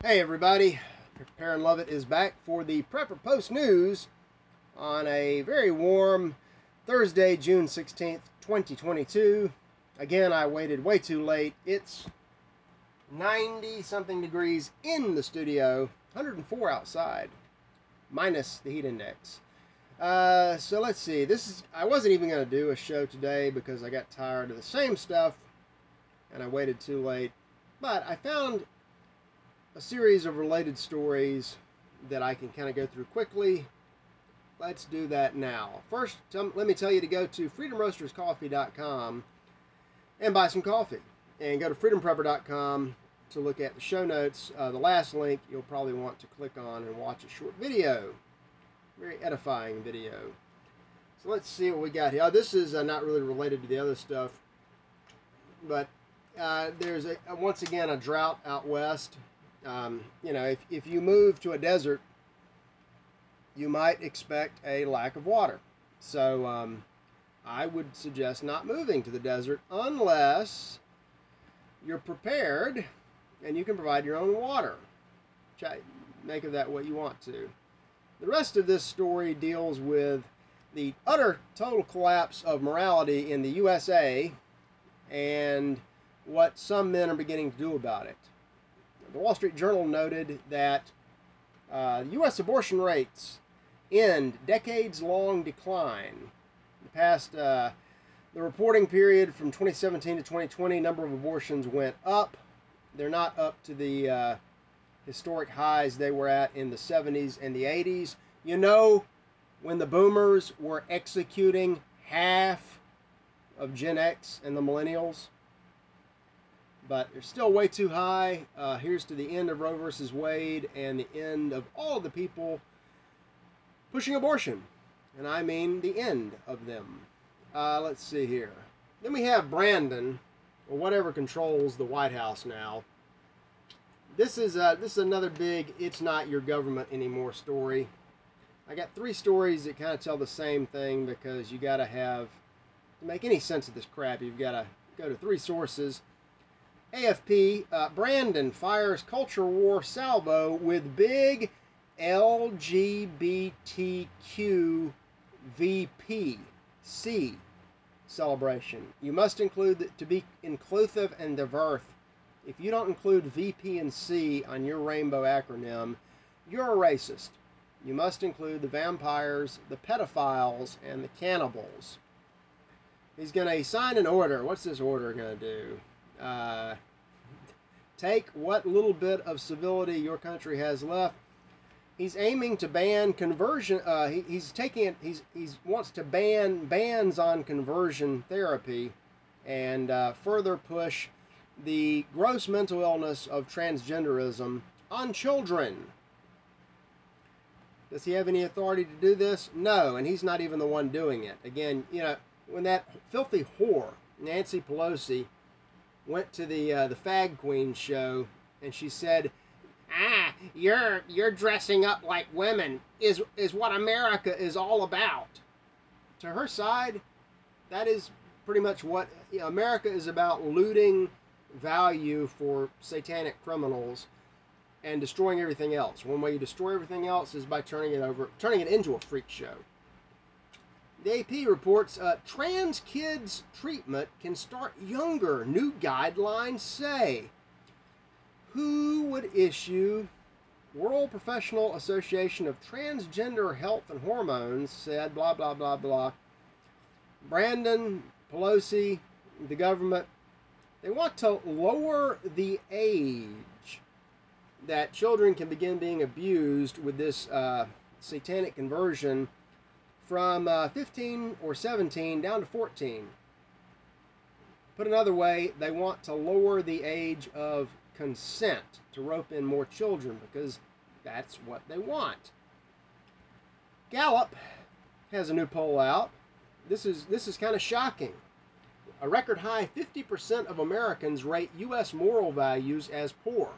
Hey everybody, Perrin Lovett is back for the Prepper Post News on a very warm Thursday, June 16th, 2022. Again, I waited way too late. It's 90 something degrees in the studio, 104 outside, minus the heat index. Uh, so let's see. This is I wasn't even going to do a show today because I got tired of the same stuff and I waited too late. But I found a series of related stories that I can kind of go through quickly. Let's do that now. First, let me tell you to go to freedomroasterscoffee.com and buy some coffee. And go to freedomprepper.com to look at the show notes. Uh, the last link you'll probably want to click on and watch a short video. Very edifying video. So let's see what we got here. Oh, this is uh, not really related to the other stuff, but uh, there's a, once again a drought out west um, you know, if, if you move to a desert, you might expect a lack of water. So um, I would suggest not moving to the desert unless you're prepared and you can provide your own water. Make of that what you want to. The rest of this story deals with the utter total collapse of morality in the USA and what some men are beginning to do about it the Wall Street Journal noted that uh, U.S. abortion rates end decades-long decline. The past uh, the reporting period from 2017 to 2020, number of abortions went up. They're not up to the uh, historic highs they were at in the 70s and the 80s. You know, when the boomers were executing half of Gen X and the millennials, but they're still way too high. Uh, here's to the end of Roe versus Wade and the end of all the people pushing abortion. And I mean the end of them. Uh, let's see here. Then we have Brandon, or whatever controls the White House now. This is uh, this is another big "it's not your government anymore" story. I got three stories that kind of tell the same thing because you got to have to make any sense of this crap. You've got to go to three sources. AFP, uh, Brandon fires culture war salvo with big LGBTQ VP C celebration. You must include to be inclusive and diverse. If you don't include VP and C on your rainbow acronym, you're a racist. You must include the vampires, the pedophiles, and the cannibals. He's going to sign an order. What's this order going to do? Uh, take what little bit of civility your country has left. He's aiming to ban conversion. Uh, he, he's taking it. He's he's wants to ban bans on conversion therapy, and uh, further push the gross mental illness of transgenderism on children. Does he have any authority to do this? No, and he's not even the one doing it. Again, you know, when that filthy whore, Nancy Pelosi, went to the uh, the Fag Queen show, and she said, "Ah, you're you're dressing up like women is is what America is all about." To her side, that is pretty much what you know, America is about: looting value for satanic criminals and destroying everything else. One way you destroy everything else is by turning it over, turning it into a freak show. The AP reports uh, trans kids treatment can start younger, new guidelines say. Who would issue World Professional Association of Transgender Health and Hormones said blah blah blah blah. Brandon Pelosi, the government, they want to lower the age that children can begin being abused with this uh, satanic conversion from uh, 15 or 17 down to 14. Put another way, they want to lower the age of consent to rope in more children because that's what they want. Gallup has a new poll out. This is this is kind of shocking. A record high 50% of Americans rate US moral values as poor.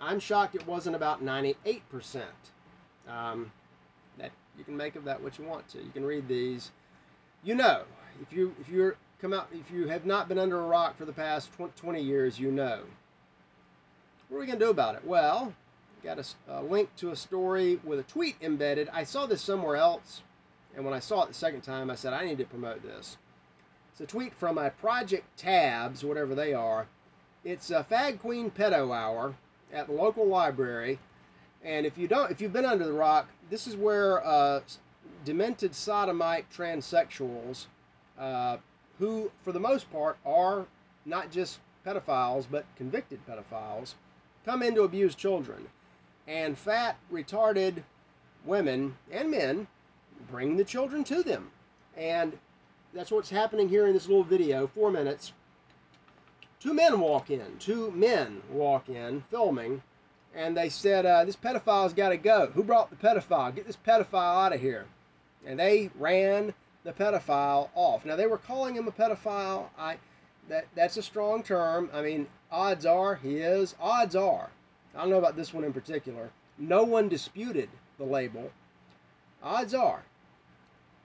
I'm shocked it wasn't about 98%. Um, you can make of that what you want to. You can read these. You know, if you if you're come out if you have not been under a rock for the past 20 years, you know what are we going to do about it? Well, got a, a, link to a story with a tweet embedded. I saw this somewhere else, and when I saw it the second time, I said, I need to promote this. It's a tweet from my Project Tabs, whatever they are. It's a Fag Queen Pedo Hour at the local library. And if you don't, if you've been under the rock, this is where uh, demented sodomite transsexuals, uh, who for the most part are not just pedophiles but convicted pedophiles, come in to abuse children. And fat, retarded women and men bring the children to them. And that's what's happening here in this little video, four minutes. Two men walk in, two men walk in filming, and they said, uh, This pedophile's got to go. Who brought the pedophile? Get this pedophile out of here. And they ran the pedophile off. Now, they were calling him a pedophile. I that That's a strong term. I mean, odds are he is. Odds are. I don't know about this one in particular. No one disputed the label. Odds are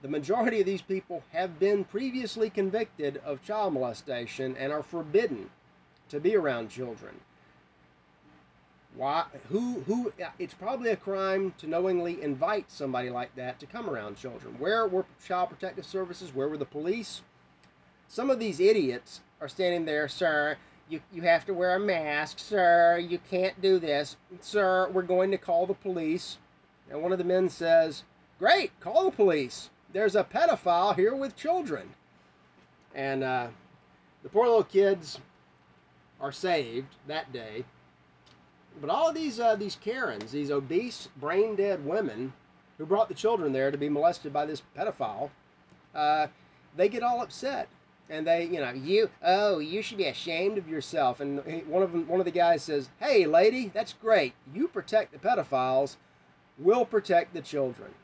the majority of these people have been previously convicted of child molestation and are forbidden to be around children. Why? Who? Who? It's probably a crime to knowingly invite somebody like that to come around children. Where were Child Protective Services? Where were the police? Some of these idiots are standing there, sir. You, you have to wear a mask, sir. You can't do this, sir. We're going to call the police. And one of the men says, "Great, call the police." there's a pedophile here with children. And uh, the poor little kids are saved that day. But all these uh, these Karens, these obese, brain dead women who brought the children there to be molested by this pedophile, uh, they get all upset and they, you know, you, oh, you should be ashamed of yourself. And one of them, one of the guys says, "Hey, lady, that's great. You protect the pedophiles, we'll protect the children."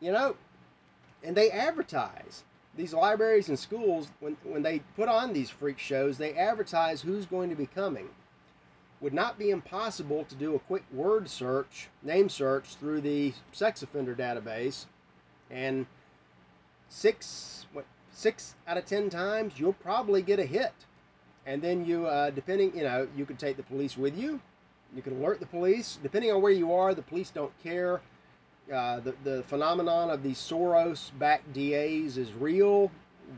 You know, and they advertise these libraries and schools when when they put on these freak shows, they advertise who's going to be coming. Would not be impossible to do a quick word search, name search through the sex offender database, and six what six out of ten times you'll probably get a hit. And then you, uh, depending, you know, you could take the police with you. You can alert the police. Depending on where you are, the police don't care uh, the, the phenomenon of these Soros-backed DAs is real.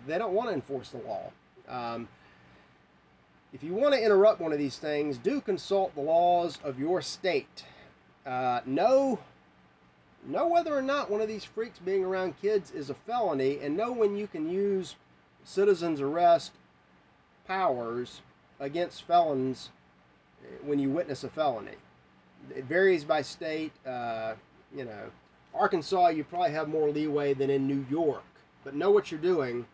They don't want to enforce the law. Um, if you want to interrupt one of these things, do consult the laws of your state. Uh, know, know whether or not one of these freaks being around kids is a felony, and know when you can use citizens arrest powers against felons when you witness a felony. It varies by state. Uh, you know, Arkansas, you probably have more leeway than in New York. But know what you're doing.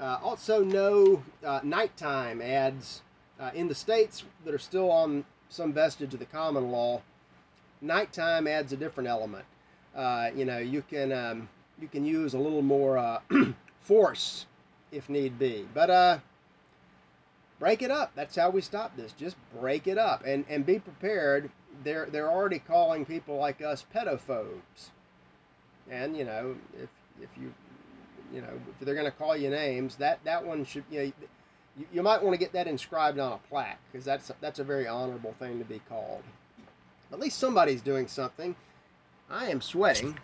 Uh, also, no uh, nighttime ads uh, in the states that are still on some vestige of the common law. Nighttime adds a different element. Uh, you know, you can um, you can use a little more uh, force if need be. But uh, break it up. That's how we stop this. Just break it up and and be prepared they're they're already calling people like us pedophobes. And you know, if if you you know if they're going to call you names, that that one should you know, you, you might want to get that inscribed on a plaque because that's that's a very honorable thing to be called. At least somebody's doing something. I am sweating.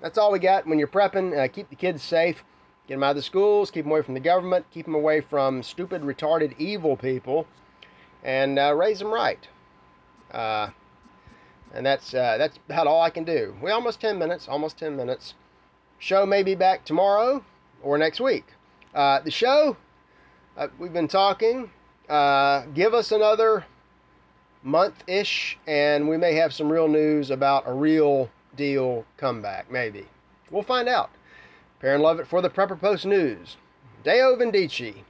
That's all we got. When you're prepping, uh, keep the kids safe. Get them out of the schools. Keep them away from the government. Keep them away from stupid, retarded, evil people. And uh, raise them right. Uh, and that's uh, that's about all I can do. We almost 10 minutes, almost 10 minutes. Show may be back tomorrow or next week. Uh, the show, uh, we've been talking. Uh, give us another month ish, and we may have some real news about a real deal comeback. Maybe we'll find out. Perrin Lovett for the Prepper Post News. Deo Vindice.